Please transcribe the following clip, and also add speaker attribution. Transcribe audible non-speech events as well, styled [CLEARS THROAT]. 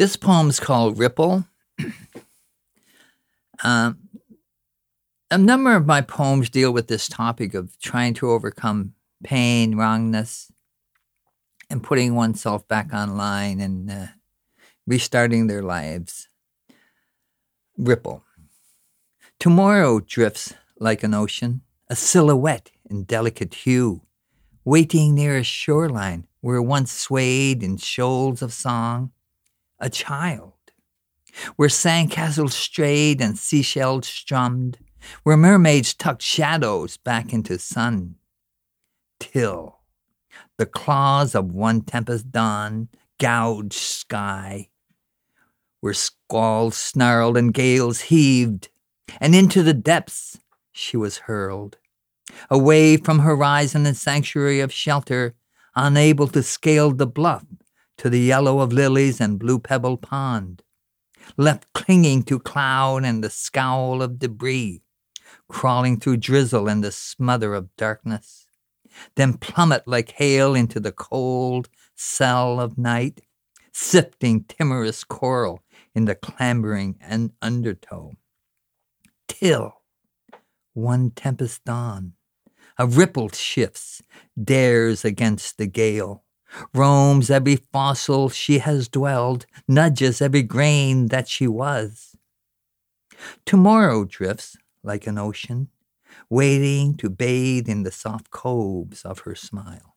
Speaker 1: This poem's called Ripple. [CLEARS THROAT] um, a number of my poems deal with this topic of trying to overcome pain, wrongness, and putting oneself back online and uh, restarting their lives. Ripple. Tomorrow drifts like an ocean, a silhouette in delicate hue, waiting near a shoreline where once swayed in shoals of song, a child, where sandcastles strayed and seashells strummed, where mermaids tucked shadows back into sun, till the claws of one tempest dawn gouged sky, where squalls snarled and gales heaved, and into the depths she was hurled, away from horizon and sanctuary of shelter, unable to scale the bluff to the yellow of lilies and blue pebble pond, left clinging to cloud and the scowl of debris, crawling through drizzle and the smother of darkness, then plummet like hail into the cold cell of night, sifting timorous coral in the clambering and undertow. Till one tempest dawn, a ripple shifts, dares against the gale, roams every fossil she has dwelled, nudges every grain that she was. Tomorrow drifts like an ocean, waiting to bathe in the soft coves of her smile.